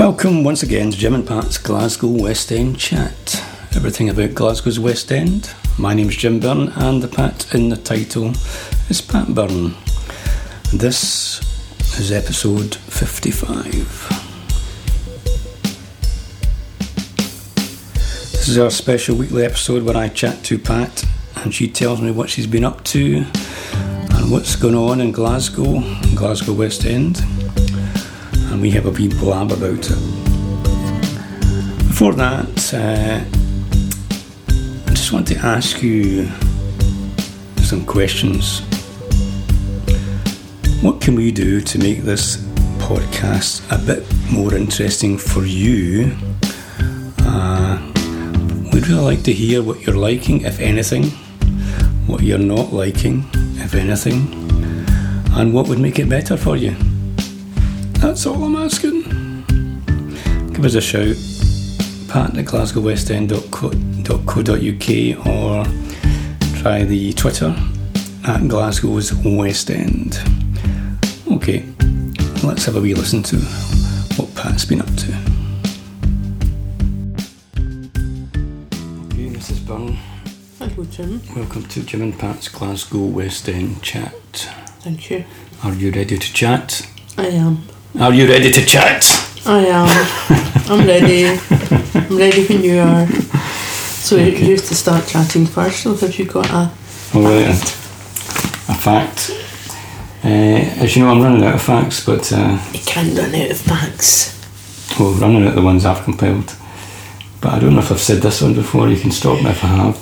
Welcome once again to Jim and Pat's Glasgow West End chat. Everything about Glasgow's West End. My name's Jim Byrne, and the Pat in the title is Pat Byrne. This is episode 55. This is our special weekly episode where I chat to Pat and she tells me what she's been up to and what's going on in Glasgow, Glasgow West End and we have a wee blab about it. Before that, uh, I just want to ask you some questions. What can we do to make this podcast a bit more interesting for you? Uh, we'd really like to hear what you're liking, if anything, what you're not liking, if anything, and what would make it better for you. That's all I'm asking. Give us a shout. Pat at glasgowwestend.co.uk or try the Twitter at Glasgow's West End. Okay, let's have a wee listen to what Pat's been up to. Okay, Mrs. Byrne. Hello, Jim. Welcome to Jim and Pat's Glasgow West End chat. Thank you. Are you ready to chat? I am. Are you ready to chat? I am. I'm ready. I'm ready when you are. So you you have to start chatting first, or have you got a Oh, right. A fact. Uh, as you know, I'm running out of facts, but uh, You can run out of facts. well, running out of the ones I've compiled. But I don't know if I've said this one before. You can stop me if I have.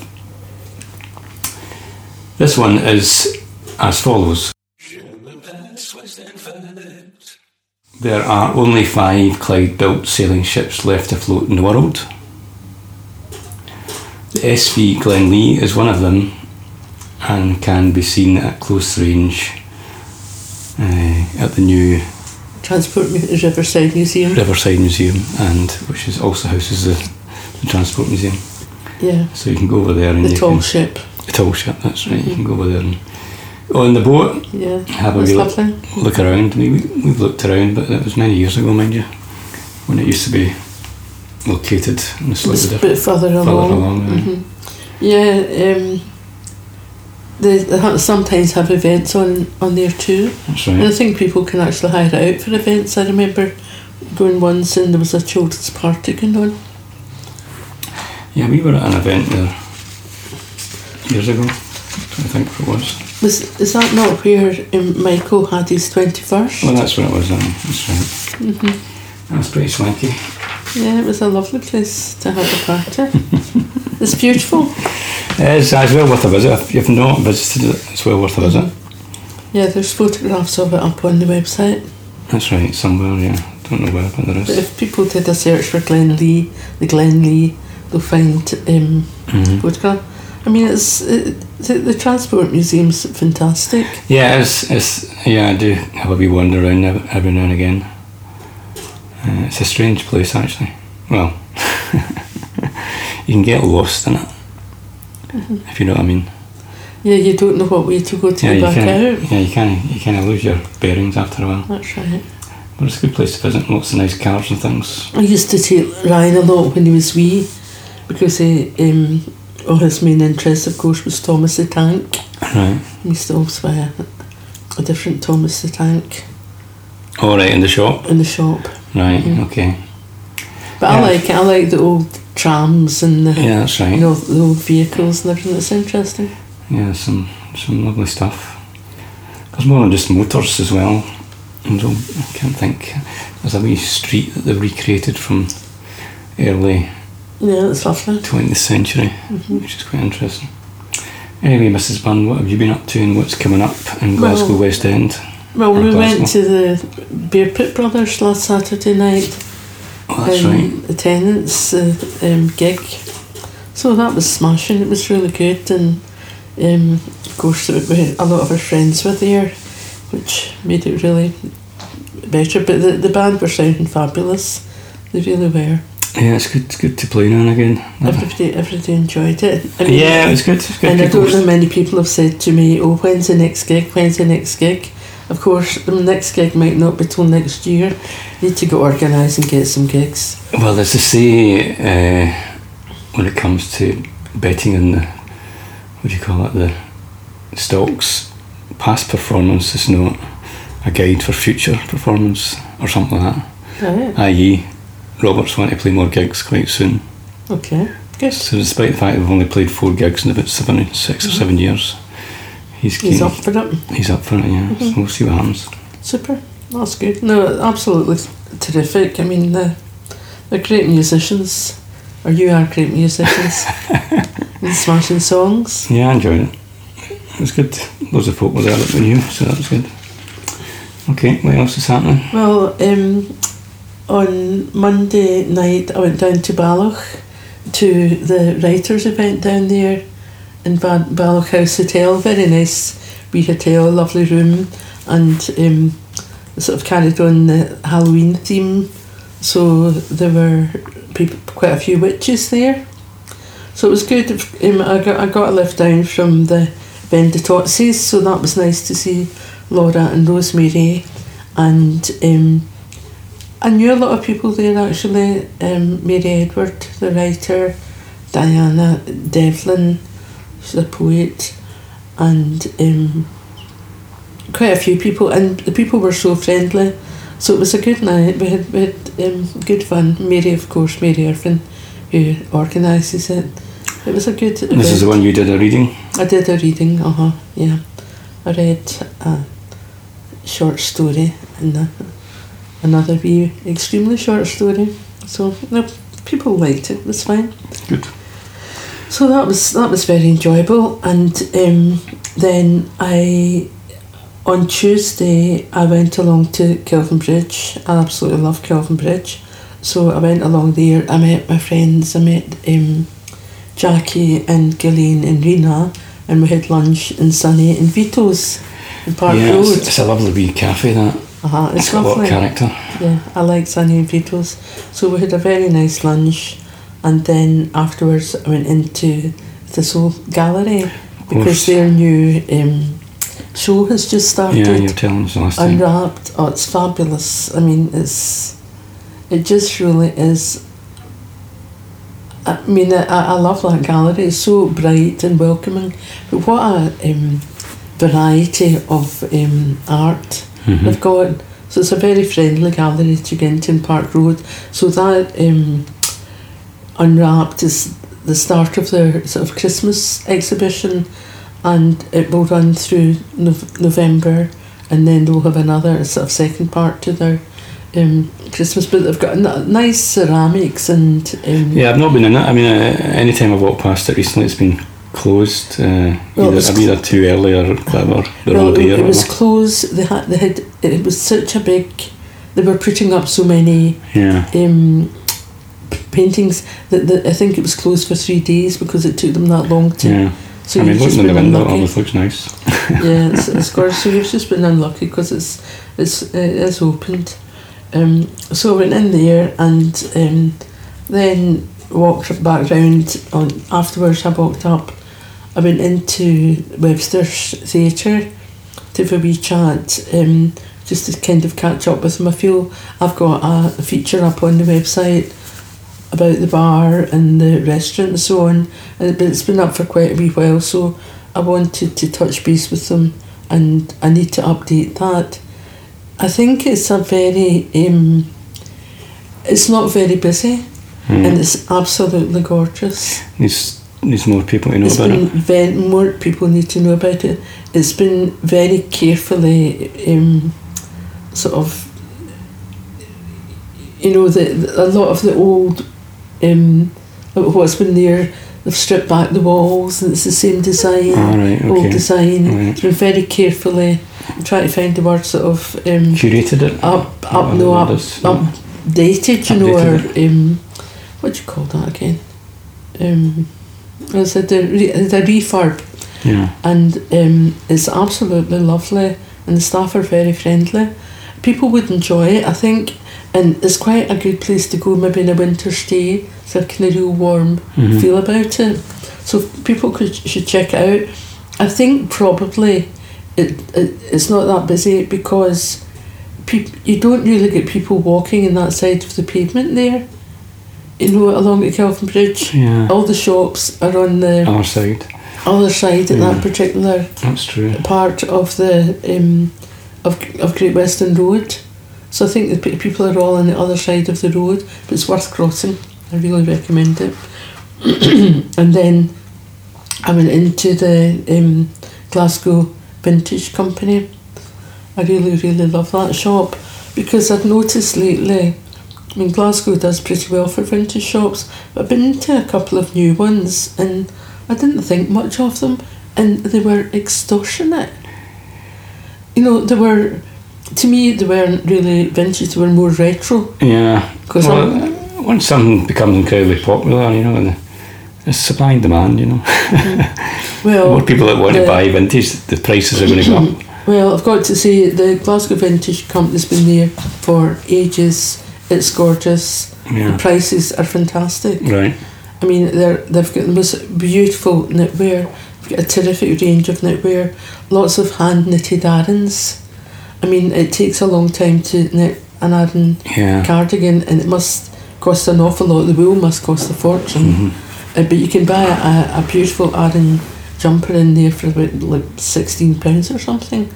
This one is as follows. There are only five Clyde-built sailing ships left afloat in the world. The SV Glenlee is one of them and can be seen at close range uh, at the new Transport Riverside Museum. Riverside Museum, and which is also houses the, the Transport Museum. Yeah. So you can go over there and The you tall can, ship. the tall ship. That's right. You can go over there and on the boat Yeah. have a look, look around. We, we we've looked around, but that was many years ago, mind you, when it used to be located in a It's slightly a bit further further along. along. uh, Mhm. Yeah. Um, they, they sometimes have events on, on there too. That's And I think people can actually hire it out for events. I remember going once and there was a children's party going on. Yeah, we were at an event there years ago. I think it was. Was is that not where um, Michael had his twenty first? Well, that's where it was. Um, that's right. Mm-hmm. That's pretty swanky. Yeah, it was a lovely place to have a party. it's beautiful. It's, it's well worth a visit. If you've not visited it, it's well worth a visit. Yeah, there's photographs of it up on the website. That's right, somewhere, yeah. Don't know where, but there But if people did a search for Glen Lee, the Glen Lee, they'll find um, Mhm. photograph. I mean, it's it, the, the transport museum's fantastic. Yeah, it's, it's, yeah, I do have a wee wander around every now and again. Uh, it's a strange place, actually. Well, you can get lost in it, if you know what I mean. Yeah, you don't know what way to go to Yeah, back kind out. yeah, you kind of, you kind of lose your bearings after a while. That's right. But it's a good place to visit. Lots of nice cars and things. I used to take Ryan a lot when he was wee because he, um, all his main interest, of course, was Thomas the Tank. Right. He used to always buy a, a different Thomas the Tank All right, in the shop. in the shop. Right. Mhm. Okay. But I like it. I like the old trams and the, Yeah, that's right. you know, the old vehicles and everything. It's interesting. Yeah, some some lovely stuff. There's more than just motors as well. And I can't think. There's a wee street that they've recreated from early Yeah, it's lovely. 20th century, Mhm. which is quite interesting. Anyway, Mrs. Bunn, what have you been up to and what's coming up in Well- Glasgow West End? Well, we Glasgow. went to the Bear Pit Brothers last Saturday night. Oh, that's um, right. The tenants uh, um, gig. So that was smashing. It was really good, and um, of course, we had a lot of our friends were there, which made it really better. But the, the band were sounding fabulous. They really were. Yeah, it's good, it's good to play now and again. Everybody, everybody enjoyed it. I yeah, it was good. It's good. and I don't know many people have said to me, "Oh, when's the next gig? When's the next gig?" of course, the next gig might not be till next year. Need to go organised and get some gigs. Well, as I say, uh, when it comes to betting on the, what do you call it, the stocks, past performance is not a guide for future performance or something like that. Right. I.e., Robert's want to play more gigs quite soon. Okay. Good. So, despite the fact that we've only played four gigs in about seven, six or seven years, he's keen. He's up for it. He's up for it, yeah. So we'll see what happens. Super. That's good. No, absolutely terrific. I mean, they're, they're great musicians. Or you are great musicians. and smashing songs. Yeah, I enjoyed it. It was good. Loads of folk were there that we knew, so that was good. Okay, what else is happening? Well, um, on Monday night, I went down to Balloch to the writers' event down there in ba- Balloch House Hotel. Very nice wee hotel, lovely room, and um, sort of carried on the Halloween theme. So there were people, quite a few witches there. So it was good. Um, I got I got a lift down from the Benditozzi's, so that was nice to see Laura and Rosemary, and um, I knew a lot of people there actually. Um, Mary Edward, the writer, Diana Devlin, she's a poet, and um, quite a few people. And the people were so friendly, so it was a good night. We had, we had um, good fun. Mary, of course, Mary Irvin, who organises it. It was a good. This is the one you did a reading? I did a reading, uh huh, yeah. I read a short story and a, another wee extremely short story. So no, people liked it. It was fine. Good. So that was that was very enjoyable. And um, then I, on Tuesday, I went along to Kelvin Bridge. I absolutely love Kelvin Bridge. So I went along there. I met my friends. I met um, Jackie and Gillian and Rena, and we had lunch in Sonny and Vito's in Park yeah, Road. it's, it's a lovely wee cafe that. Uh-huh, it's got a lot of character. Yeah, I like Sonny and Vito's. So we had a very nice lunch, and then afterwards I went into Thistle Gallery because their new um, show has just started. Yeah, you were telling us last time. Unwrapped. Oh, it's fabulous. I mean, it's it just really is. I mean, I, I love that gallery. It's so bright and welcoming. But what a um, variety of um, art Mhm. they've got. So it's a very friendly gallery to get into Park Road. So that um, Unwrapped is the start of their sort of Christmas exhibition, and it will run through Nov- November, and then they'll have another sort of second part to their um, Christmas. But they've got n- nice ceramics and um, Yeah, I've not been in it. I mean, uh, any time I've walked past it recently, it's been closed. Uh, Well, it either, either too early or whatever. The well, it, it was closed. They had they had it was such a big. They were putting up so many Yeah. um, paintings that, that I think it was closed for three days because it took them that long to. Yeah. So I mean, looking in the window, it unlucky. always looks nice. yeah, it's, it's gorgeous. So you've just been unlucky because it's it's it is opened. Um, so I went in there and um, then walked back round. On afterwards, I walked up. I went into Webster's Theatre to have a wee chat, um, just to kind of catch up with them. I feel I've got a feature up on the website about the bar and the restaurant and so on, and but it's been up for quite a wee while. So I wanted to touch base with them, and I need to update that. I think it's a very, um, it's not very busy, Mm. and it's absolutely gorgeous. Needs, needs more people to know It's about been it. very more people need to know about it. It's been very carefully, um, sort of, you know, the, a lot of the old, um, what's been there. They've stripped back the walls, and it's the same design, All right, old okay. design. Right. It's been very carefully. I'm trying to find the word sort of um, Curated it. up, up, no, up, is. updated, you know, or um, what do you call that again? Um, I said the re- the refurb, Yeah. and um, it's absolutely lovely, and the staff are very friendly. People would enjoy it, I think, and it's quite a good place to go, maybe in a winter stay. It's a kind of real warm Mhm. feel about it. So people could should check it out. I think probably it, it it's not that busy because peop, you don't really get people walking in that side of the pavement there. You know, along the Kelvin Bridge. Yeah. All the shops are on the Our side. other side at Yeah. that particular That's true. part of the um, of, of Great Western Road. So I think the people are all on the other side of the road, but it's worth crossing. I really recommend it. and then I went into the um, Glasgow Vintage Company. I really, really love that shop because I've noticed lately. I mean, Glasgow does pretty well for vintage shops, but I've been into a couple of new ones and I didn't think much of them, and they were extortionate. You know, they were, to me, they weren't really vintage, they were more retro. Yeah. 'Cause well, uh, once something becomes incredibly popular, you know, and it's supply and demand, you know. Well, More people that want the- to buy vintage, the prices are going to go up. Well, I've got to say, the Glasgow Vintage Company's been there for ages. It's gorgeous. Yeah. The prices are fantastic. Right. I mean, they're, they've got the most beautiful knitwear. They've got a terrific range of knitwear. Lots of hand knitted Arans. I mean, it takes a long time to knit an Aran Yeah. cardigan, and it must cost an awful lot. The wool must cost a fortune. Mm-hmm. Uh, but you can buy a, a beautiful Aran jumper in there for about like sixteen pounds or something,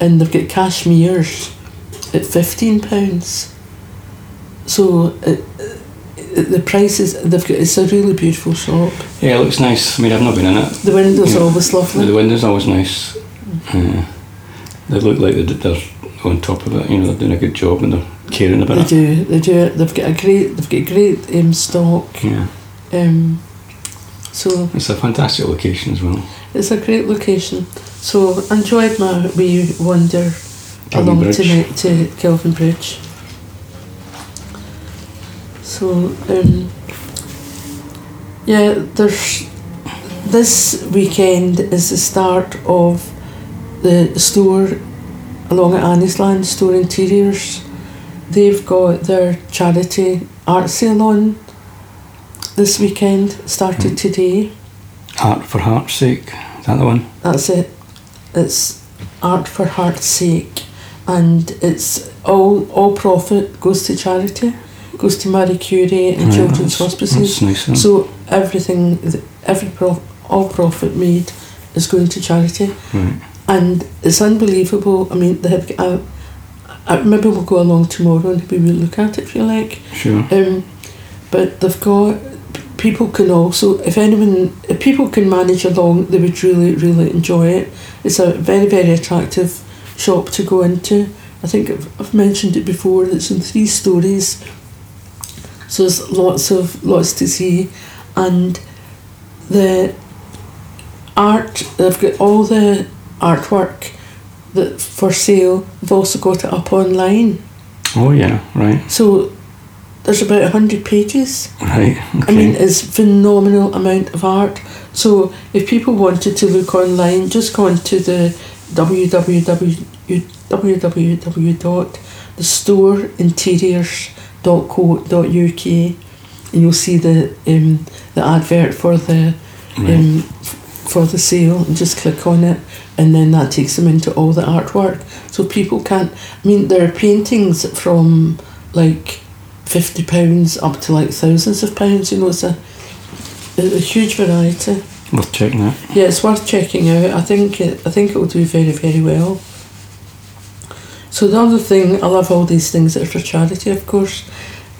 and they've got cashmere's at fifteen pounds. So uh, uh, the prices they've got. It's a really beautiful shop. Yeah, it looks nice. I mean, I've not been in it. The windows Yeah. are always lovely. The windows are always nice. Uh, they look like they're, on top of it. You know, they're doing a good job and they're caring about They it. They do. They do. it. They've got a great. They've got great um, stock. Yeah, Um, so it's a fantastic location as well. it's a great location. So enjoyed my wee wander Kelvin along Bridge. tonight to Kelvin Bridge. So um, yeah, there's this weekend is the start of the store along at Anniesland Store Interiors. They've got their charity art sale on this weekend. Started today. Art for Heart's sake. Is that the one? That's it. It's art for heart's sake, and it's all all profit goes to charity, goes to Marie Curie and Right, children's hospices. Nice. So everything, th- every prof, all profit made is going to charity, right. and it's unbelievable. I mean, they have. Uh, uh, maybe we'll go along tomorrow and maybe we will look at it if you like. Sure. Um, but they've got people can also if anyone if people can manage along they would really really enjoy it it's a very very attractive shop to go into I think I've, I've mentioned it before it's in three stories so there's lots of lots to see and the art they've got all the artwork that for sale they've also got it up online Oh yeah. Right. so there's about 100 pages Right. Okay. I mean, it's phenomenal amount of art. So if people wanted to look online, just go onto the www.thestoreinteriors.co.uk and you'll see the um, the advert for the right. um, for the sale. And just click on it and then that takes them into all the artwork. So people can't I mean there are paintings from like 50 pounds up to like thousands of pounds you know it's a, a, a huge variety. Worth checking out. Yeah it's worth checking out. I think it, I think it will do very very well so the other thing I love all these things that are for charity of course.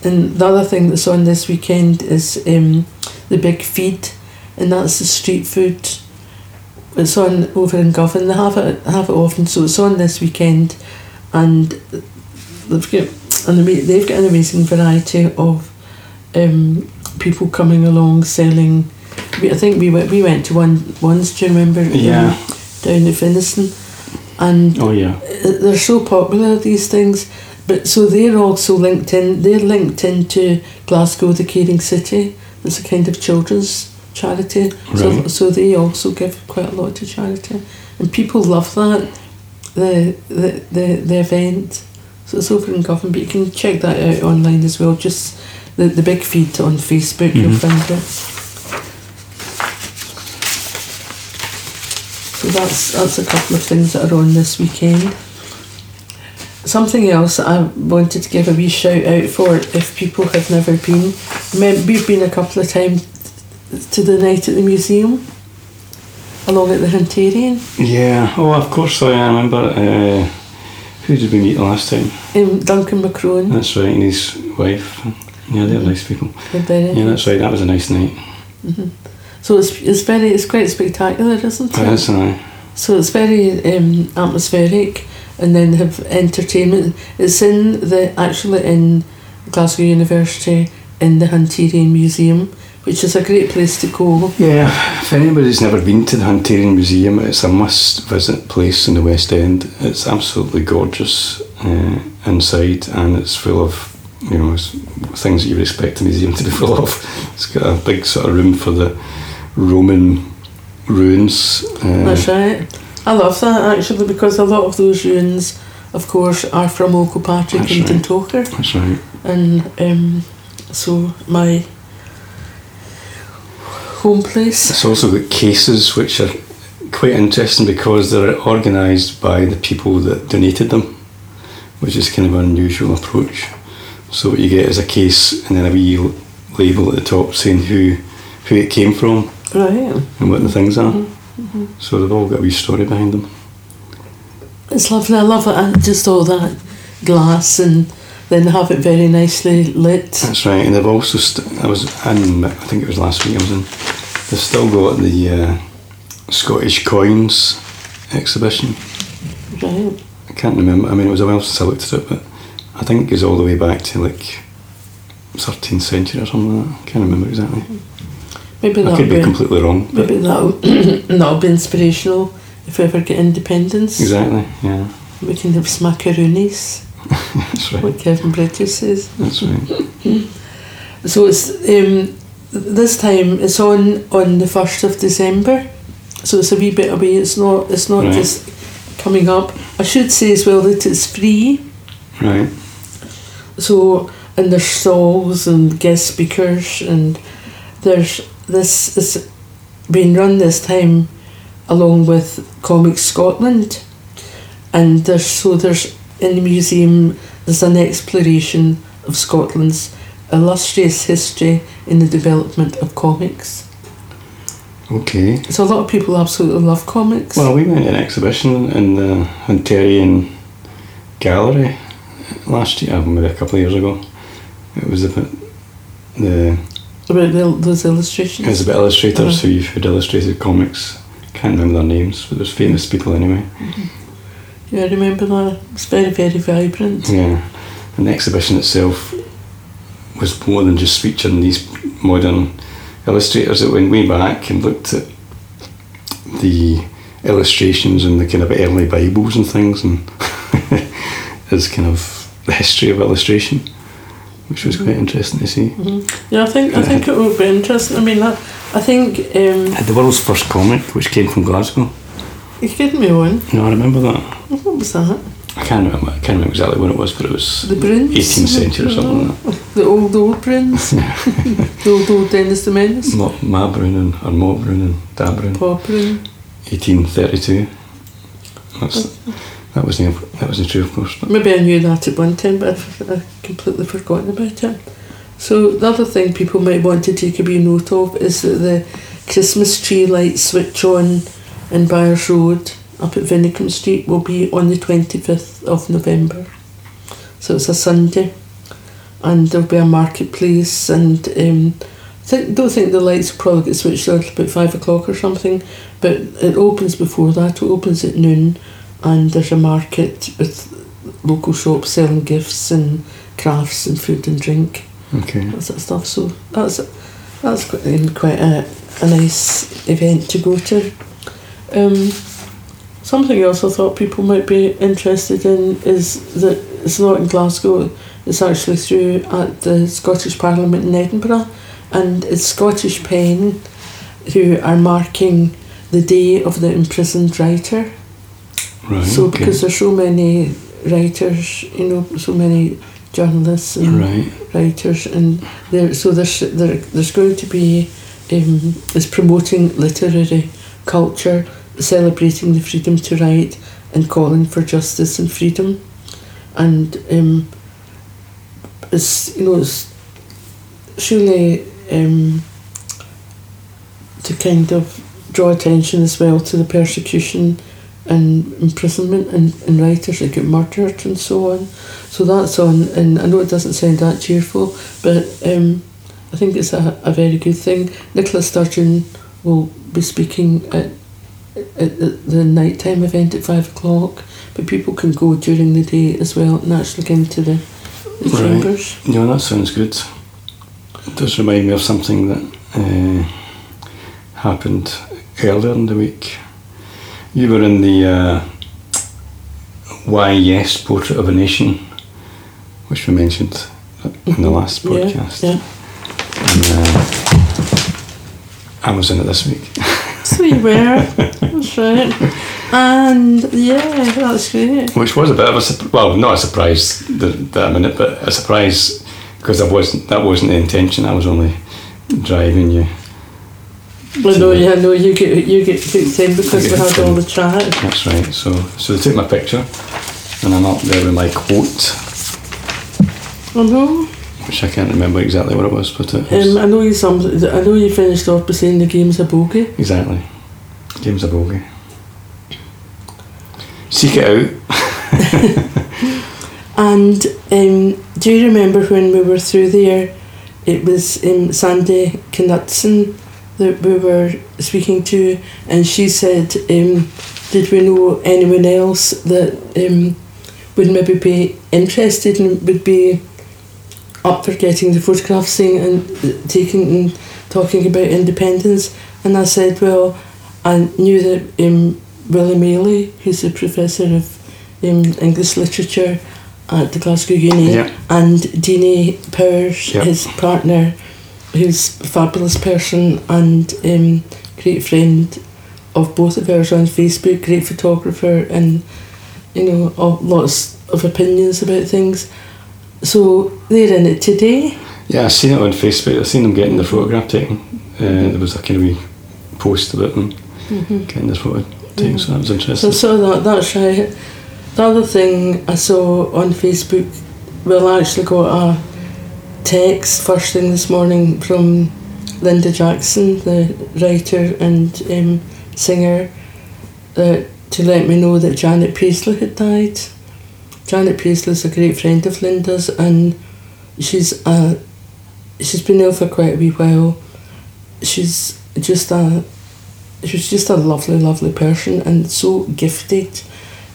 And the other thing that's on this weekend is um, the big feed and that's the street food. It's on over in Govan. They have it have it often so it's on this weekend. And they've got and they- they've got an amazing variety of um, people coming along selling. We, I think we went we went to one once do you remember? Um, Yeah. down at Finnieston and Oh yeah. they're so popular these things. But so they're also linked in they're linked into Glasgow the Caring City. It's a kind of children's charity. So, Right. so they also give quite a lot to charity. And people love that the the, the, the event. So it's over in Govan but you can check that out online as well. Just the, the big feed on Facebook you'll Mhm. find it that's that's a couple of things that are on this weekend. Something else that I wanted to give a wee shout out for if people have never been. We've been a couple of times to the night at the museum, along at the Hunterian. Yeah, oh, of course I remember. Uh, who did we meet last time? Um, Duncan McCrone. That's right, and his wife. Yeah, they're nice people. Yeah, that's right, that was a nice night. So it's, it's very it's quite spectacular, isn't it? That is, So it's very um, atmospheric, and then have entertainment. It's in the actually in Glasgow University in the Hunterian Museum, which is a great place to go. Yeah, if anybody's never been to the Hunterian Museum, it's a must visit place in the West End. It's absolutely gorgeous uh, inside and it's full of you know things that you would expect a museum to be full of. It's got a big sort of room for the Roman ruins. Uh, That's right. I love that actually because a lot of those ruins, of course, are from Old Kilpatrick and right. Duntocher, that's right. and um, so my home place. It's also got cases which are quite interesting because they're organised by the people that donated them, which is kind of an unusual approach. So what you get is a case and then a wee label at the top saying who who it came from Right. and what the things are. Mm-hmm. Mm-hmm. So they've all got a wee story behind them. It's lovely. I love it. And just all that glass and then have it very nicely lit. That's right, and they've also st- I was in I think it was last week I was in. They've still got the uh, Scottish coins exhibition. Right. I can't remember. I mean, it was a while since I looked at it, but I think it goes all the way back to like 13th century or something like that. I can't remember exactly. Mm-hmm. Maybe I that'll could be be, completely wrong, maybe that'll that'll be inspirational if we ever get independence. exactly, yeah, We can have smackaroonies, that's right. what Kevin Bridges says. That's right. So it's um, this time it's on on the first of December, so it's a wee bit away. It's not it's not Right. just coming up. I should say as well that it's free. Right. So and there's stalls and guest speakers and there's this is being run this time along with Comics Scotland and there's so there's in the museum there's an exploration of Scotland's illustrious history in the development of comics. Okay. So a lot of people absolutely love comics. Well, we went to an exhibition in the Hunterian Gallery last year, uh, maybe a couple of years ago. It was about the about the, those illustrations. it was about illustrators Uh-huh. who who'd illustrated comics. Can't remember their names, but there's famous people anyway. Yeah, I remember that. It's very, very vibrant. Yeah, and the exhibition itself was more than just featuring these modern illustrators. It went way back and looked at the illustrations and the kind of early Bibles and things, and as kind of the history of illustration, which was quite interesting to see. Yeah, I think I think it would be interesting. I mean, I, I think um, Had the world's first comic, which came from Glasgow. you kidding me one. No, I remember that. What was that? I can't remember. I can't remember exactly when it was, but it was The Bruins. 18th century or something like that. The old old Bruins. the old old Dennis the Menace. Ma, Ma Brown and or Mo Brown and Da Brown. Paul Brown. 1832. That's, that wasn't that wasn't true, of course. Maybe I knew that at one time, but I've, completely forgotten about it. So the other thing people might want to take a wee note of is that the Christmas tree lights switch on in Byres Road up at Vinicombe Street will be on the 25th of November. So it's a Sunday and there'll be a marketplace and um, I think, don't think the lights probably get switched on about 5 o'clock or something but it opens before that, it opens at noon and there's a market with local shops selling gifts and crafts and food and drink okay. that sort of stuff. So that's that's quite, quite a, a nice event to go to. Um, something else I thought people might be interested in is that it's not in Glasgow. It's actually through at the Scottish Parliament in Edinburgh, and it's Scottish PEN who are marking the day of the imprisoned writer. Right. So okay. because there's so many writers, you know, so many journalists and right. writers, and there, so there's there, there's going to be um, it's promoting literary culture. celebrating the freedom to write and calling for justice and freedom. And um, it's, you know, it's surely um, to kind of draw attention as well to the persecution and imprisonment and, and writers that get murdered and so on. So that's on, and I know it doesn't sound that cheerful, but um, I think it's a, a very good thing. Nicola Sturgeon will be speaking at, at the nighttime event at five o'clock, but people can go during the day as well and actually get into the, the Right. chambers. Yeah, that sounds good. It does remind me of something that uh, happened earlier in the week. You were in the uh, Why Yes Portrait of a Nation, which we mentioned in the last podcast. Yeah, yeah. And, uh, I was in it this week. So you were. That's right. And yeah, that's great. Which was a bit of a surprise. Well, not a surprise that, that I'm in it, but a surprise because I wasn't. That wasn't the intention. I was only driving you. Well, no, yeah, no, you get you get booked in because we had all the chat. That's right. So, so they took my picture, and I'm up there with my quote, I know. which I can't remember exactly what it was, but it was Um, I know you some. I know you finished off by saying the game's a bogey. exactly James a bogey. Seek it out. And um, do you remember when we were through there? It was um, Sandy Knudsen that we were speaking to, and she said, um, "Did we know anyone else that um, would maybe be interested and would be up for getting the photograph saying and taking and talking about independence?" And I said, "Well, I knew that um, Willy Maley, who's a professor of um, English literature." At the Glasgow Uni, Yeah. and Deanie Powers, Yeah. his partner, who's a fabulous person and um, great friend of both of ours on Facebook, great photographer, and you know, all, lots of opinions about things. So they're in it today. Yeah, I've seen it on Facebook. I've seen them getting the photograph taken. Uh, there was a kind of wee post about them getting this photo taken, so that was So I interesting. saw that. That's right. The other thing I saw on Facebook, well, I actually got a text first thing this morning from Linda Jackson, the writer and um, singer, that to let me know that Janet Paisley had died. Janet Paisley is a great friend of Linda's, and she's a, she's been ill for quite a wee while. She's just a she was just a lovely, lovely person and so gifted.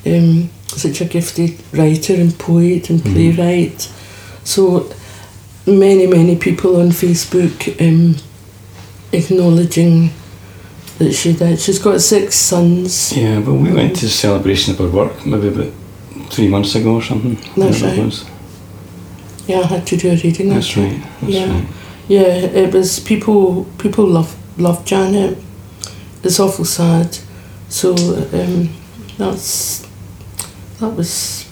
Um, such a gifted writer and poet and playwright. So many, many people on Facebook um, acknowledging that she did. She's got six sons. Yeah, but we went to celebration of her work maybe about three months ago or something. That's right. was. Yeah, I had to do a reading. That's right. That's Yeah. right. Yeah, it was people. People love love Janet. It's awful sad. So um, that's that was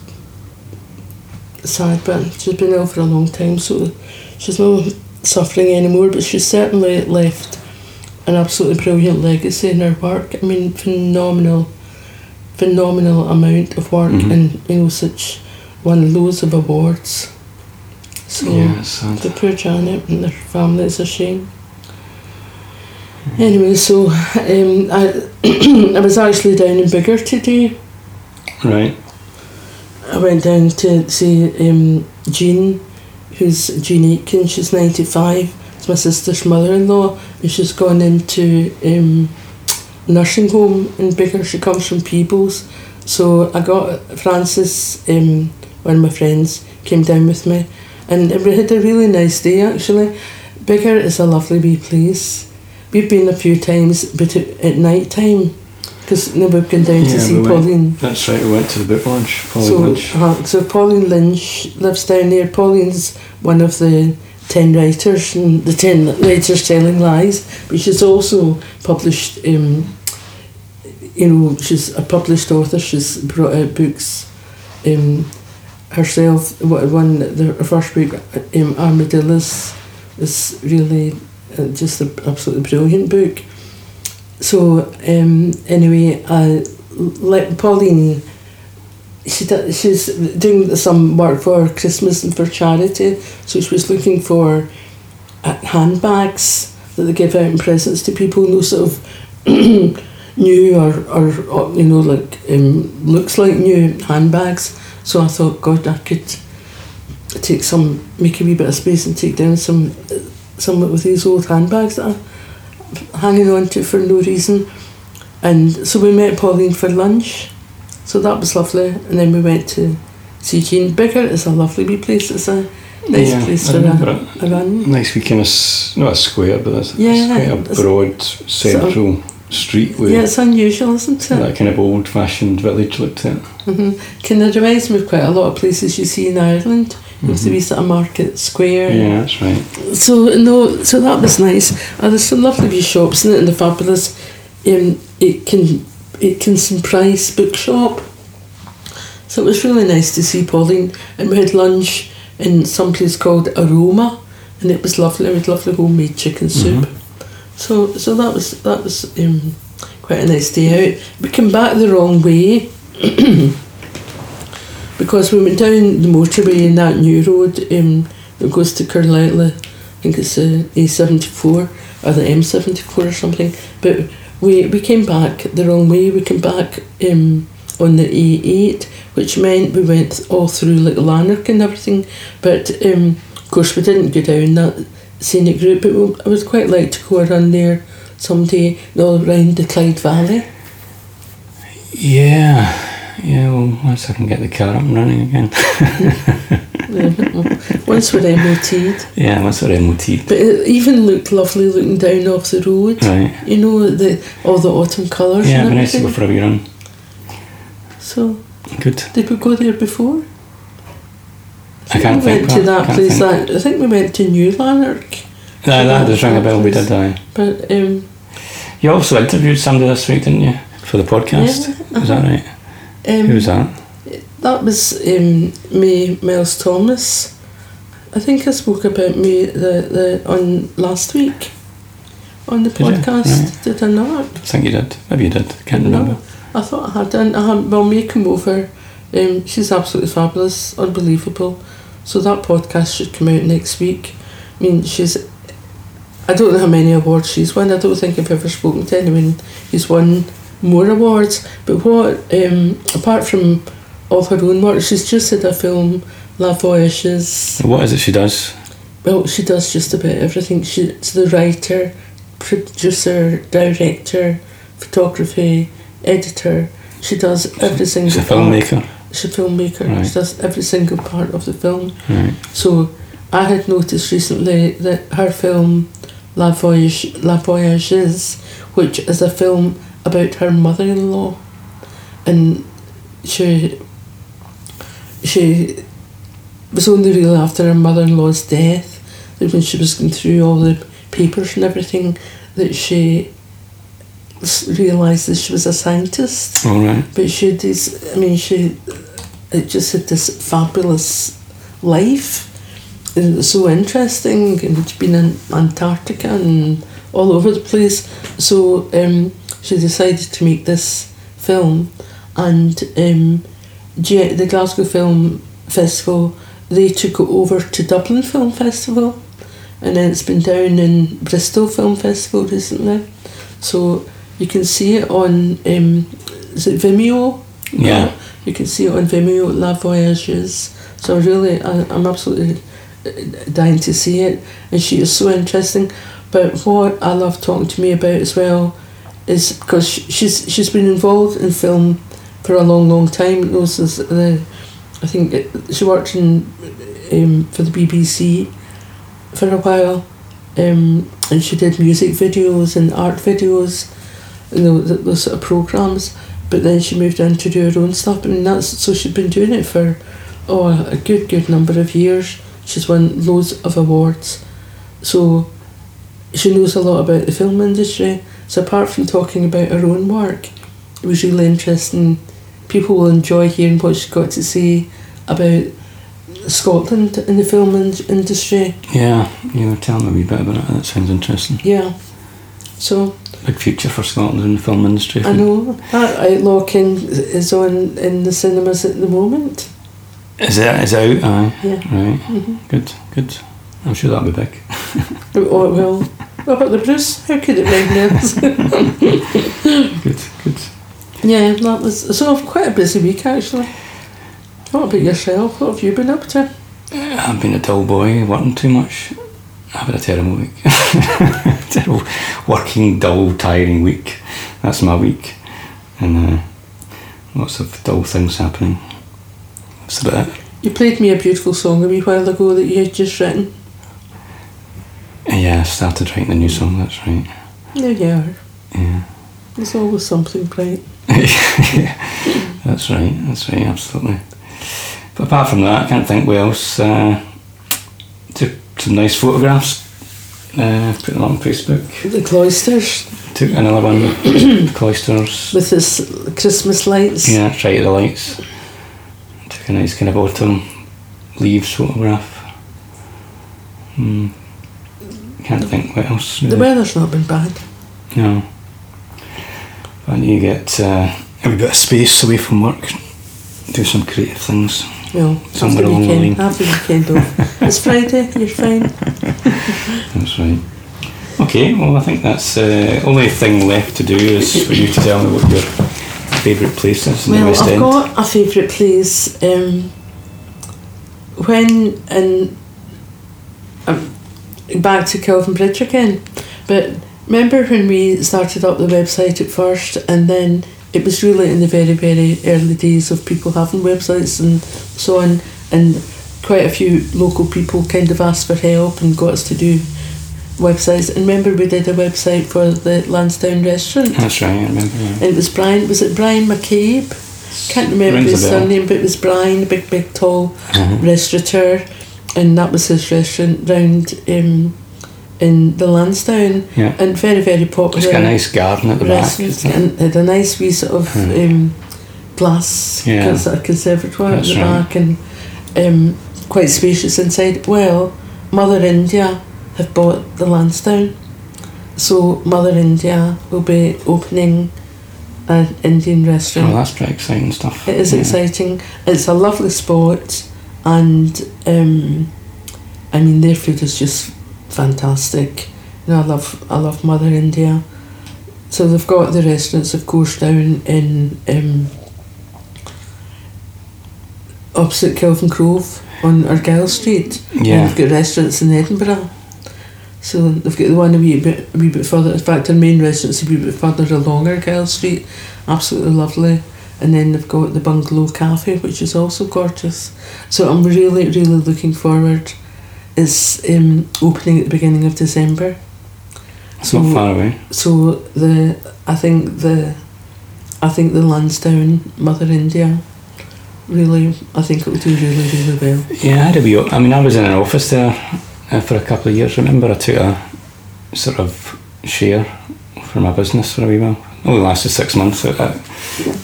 sad, but she's been ill for a long time, so she's not suffering anymore. But she's certainly left an absolutely brilliant legacy in her work. I mean, phenomenal, phenomenal amount of work, Mhm. and you know, such won loads of awards. So Yeah, the poor Janet and their family is a shame. Anyway, so um, I I was actually down in Biggar today. Right. I went down to see um, Jean, who's Jean Aitken. She's ninety five. It's my sister's mother in law, and she's gone into um, nursing home in Biggar. She comes from Peebles, so I got Francis, um, one of my friends, came down with me, and we had a really nice day actually. Biggar is a lovely wee place. We've been a few times, but at night time, because we've gone down to see we went- Pauline. That's right. We went to the book launch. Pauline So, Lynch. uh, so Pauline Lynch lives down there. Pauline's one of the ten writers and the ten writers telling lies, but she's also published. Um, you know, she's a published author. She's brought out books um, herself. One, one the first book, um, Armadillos, is really uh, just an absolutely brilliant book. So um, anyway, uh, let Pauline. She she's doing some work for Christmas and for charity, so she was looking for uh, handbags that they give out in presents to people, no sort of new or, or, or you know like um, looks like new handbags. So I thought, God, I could take some, make a wee bit of space and take down some, some with these old handbags that I'm hanging on to for no reason. And so we met Pauline for lunch. So that was lovely. And then we went to see Jean Biggar. It's a lovely wee place. It's a nice Yeah, place for a, a run. Nice wee kind of, not a square, but it's, Yeah, it's quite a it's- broad central street with Yeah, it's unusual, isn't it? that kind of old fashioned village look to it. hmm Kind of reminds me of quite a lot of places you see in Ireland. With the wee sort of market square. Yeah, that's right. So no, so that was nice. And there's some lovely wee shops in it, and the fabulous um, it can it can some price bookshop. So it was really nice to see Pauline, and we had lunch in some place called Aroma, and it was lovely. We had lovely homemade chicken soup. So so that was that was um, quite a nice day out. We came back the wrong way. because we went down the motorway in that new road um, that goes to Carlisle, I think it's the A74 or the M74 or something. But we, we came back the wrong way. We came back um, on the A8, which meant we went all through like Lanark and everything. But um, of course, we didn't go down that scenic route, but we, I would quite like to go around there someday, all around the Clyde Valley. Yeah. Yeah, well, once I can get the car up and running again. Once we're MOT'd. yeah, once we're MOT. But it even looked lovely looking down off the road. Right. You know, the all the autumn colours Yeah, it'd nice to go for a wee run. So, Good. did we go there before? I can't we think. went to that place. think. That I think we went to New Lanark. Aye, that does ring a bell, we did, aye. But um, You also interviewed somebody this week, didn't you? For the podcast. Yeah, Is that right? Um, Who was that? that was um, May Miles Thomas. I think I spoke about me the, the on last week on the Did you? podcast. Right. Did I not? I think you did. Maybe you did. I can't No, remember. I thought I had done. I had, well, May come over. Um, she's absolutely fabulous, unbelievable. So that podcast should come out next week. I mean, she's. I don't know how many awards she's won. I don't think I've ever spoken to anyone who's won more awards. But what, um, apart from all her own work, she's just had a film, La Voyageuse. What is it she does? Well, she does just about everything. She's the writer, producer, director, photography, editor. She does every single She's a part. filmmaker. She's a filmmaker. Right. She does every single part of the film. Right. So I had noticed recently that her film La Voyage La Voyageuse, which is a film about her mother in law and she she was only really after her mother in law's death that when she was going through all the papers and everything that she realised that she was a scientist All right. but she had this, I mean, she it just had this fabulous life. It was so interesting, and she'd been in Antarctica and all over the place. So um, she decided to make this film, and um, G- the Glasgow Film Festival they took it over to Dublin Film Festival, and then it's been down in Bristol Film Festival recently. So you can see it on um, is it Vimeo? Yeah. You can see it on Vimeo, La Voyageuse. So really, I, I'm absolutely uh, dying to see it, and she is so interesting. But what I love talking to me about as well is because she's she's been involved in film for a long, long time. Knows as the, I think it, she worked in um, for the BBC for a while, um, and she did music videos and art videos, you know, th- those sort of programs. But then she moved on to do her own stuff, and that's so she's been doing it for oh a good, good number of years. She's won loads of awards, so she knows a lot about the film industry. So apart from talking about her own work, it was really interesting. People will enjoy hearing what she's got to say about Scotland in the film in- industry. Yeah. You were telling me a wee bit about it. That sounds interesting. Yeah. So big future for Scotland in the film industry. I know that Outlaw King is on in the cinemas at the moment. Is it? Is it out? Aye. Yeah. Right. hmm Good. Good. I'm sure that'll be big. Oh well. What about the Bruce? How could it be else? Good. Good. yeah, that was so quite a busy week actually. What about yourself? What have you been up to? I've been a dull boy, working too much. I've had a terrible week. terrible, working, dull, tiring week. That's my week, and uh, lots of dull things happening. That's about it. You played me a beautiful song a wee while ago that you had just written. Yeah, I started writing a new song. That's right. There you are. Yeah. There's always something bright. yeah, that's right. That's right. Absolutely. But apart from that, I can't think what else. Uh, took some nice photographs. Uh, put them on Facebook. The cloisters Took another one with cloisters. with his Christmas lights. Yeah, right at the lights. Took a nice kind of autumn leaves photograph. Hmm. What else. The weather's not been bad. No. Need to get uh, a bit of space away from work. Do some creative things. Well, Somewhere along the line. Have the weekend off. it's Friday. You're fine. That's right. Okay, well, I think that's the uh, only thing left to do is for you to tell me what your favourite place is in the Well, West I've End. got a favourite place. Um, when and um, back to Kelvin Bridge again, but remember when we started up the website at first, and then it was really in the very very early days of people having websites and so on, and quite a few local people kind of asked for help and got us to do websites. And remember we did a website for the Lansdowne restaurant. That's right, I remember. Yeah. It was Brian. Was it Brian McCabe? Can't remember Rings his surname, but it was Brian, a big, big, tall Uh-huh. restaurateur, and that was his restaurant round um, in the Lansdowne, Yeah. and very, very popular. It's got a nice garden at the back. restaurant, isn't it? and had a nice wee sort of Hmm. um, glass Yeah. cons- sort of conservatoire That's at the right. back, and um, quite spacious inside. Well, Mother India have bought the Lansdowne, so Mother India will be opening an Indian restaurant. Well, that's very exciting stuff. It is Yeah. exciting. It's a lovely spot, and um, I mean their food is just fantastic. You know, I love I love Mother India. So they've got the restaurants, of course, down in um, opposite Kelvingrove on Argyle Street. And Yeah. they've got restaurants in Edinburgh. So they've got the one a wee bit, a wee bit further. In fact, their main restaurant's a wee bit further along Argyle Street. Absolutely lovely. And then they've got the Bungalow Cafe, which is also gorgeous. So I'm really, really looking forward. It's um, opening at the beginning of December. It's So not far away. so the I think the I think the Lansdowne Mother India really I think it will do really really well. Yeah, I had a wee. I mean, I was in an office there uh, for a couple of years. Remember, I took a sort of share for my business for a wee while. Only lasted six months. I,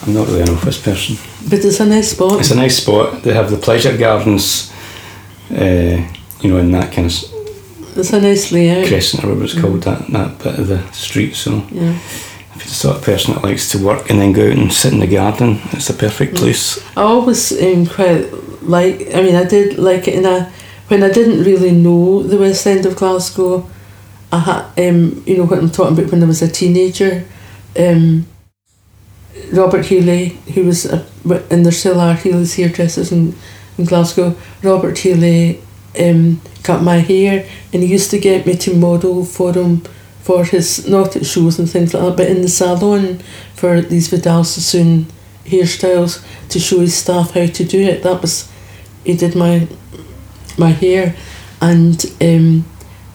I'm not really an office person. But it's a nice spot. It's a nice spot. They have the pleasure gardens, uh, you know, in that kind of It's a nice layout. crescent or whatever it's called, that, that bit of the street. So Yeah. if you're the sort of person that likes to work and then go out and sit in the garden, it's a perfect place. I always um, quite like. I mean, I did like it in a when I didn't really know the West End of Glasgow. I had, um, you know, what I'm talking about when I was a teenager. Um, Robert Healy, who was, a, and there still are Healy's hairdressers in, in Glasgow. Robert Healy um, cut my hair, and he used to get me to model for him for his not at shows and things like that, but in the salon for these Vidal Sassoon hairstyles to show his staff how to do it. That was he did my my hair, and um,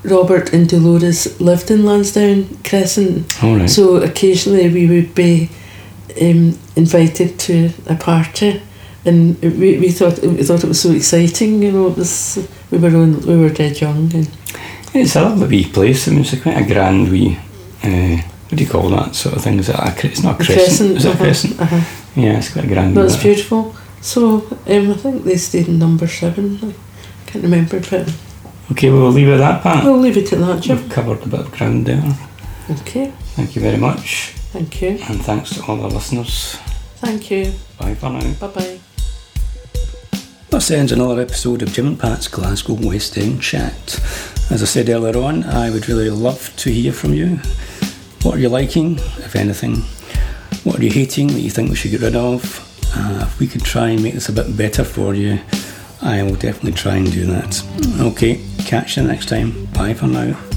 Robert and Dolores lived in Lansdowne Crescent. Right. So occasionally we would be um, invited to a party, and we, we thought we thought it was so exciting. You know, it was we were on, we were dead young, and It's a lovely wee place. I mean, it's a quite a grand wee. Uh, what do you call that sort of thing? Is it a, it's not a the crescent? Is it uh-huh, crescent? Uh-huh. Yeah, it's quite a grand. No, it's beautiful. So um, I think they stayed in number seven. I can't remember, but Okay, well, we'll leave it at that, Pat. we'll leave it at that, Jim. We've covered a bit of ground there. Okay. Thank you very much, Thank you. and thanks to all the listeners. Thank you. Bye for now. Bye bye. This ends another episode of Jim and Pat's Glasgow West End Chat. As I said earlier on, I would really love to hear from you. What are you liking, if anything? What are you hating that you think we should get rid of? Uh, if we could try and make this a bit better for you, I will definitely try and do that. Okay, catch you next time. Bye for now.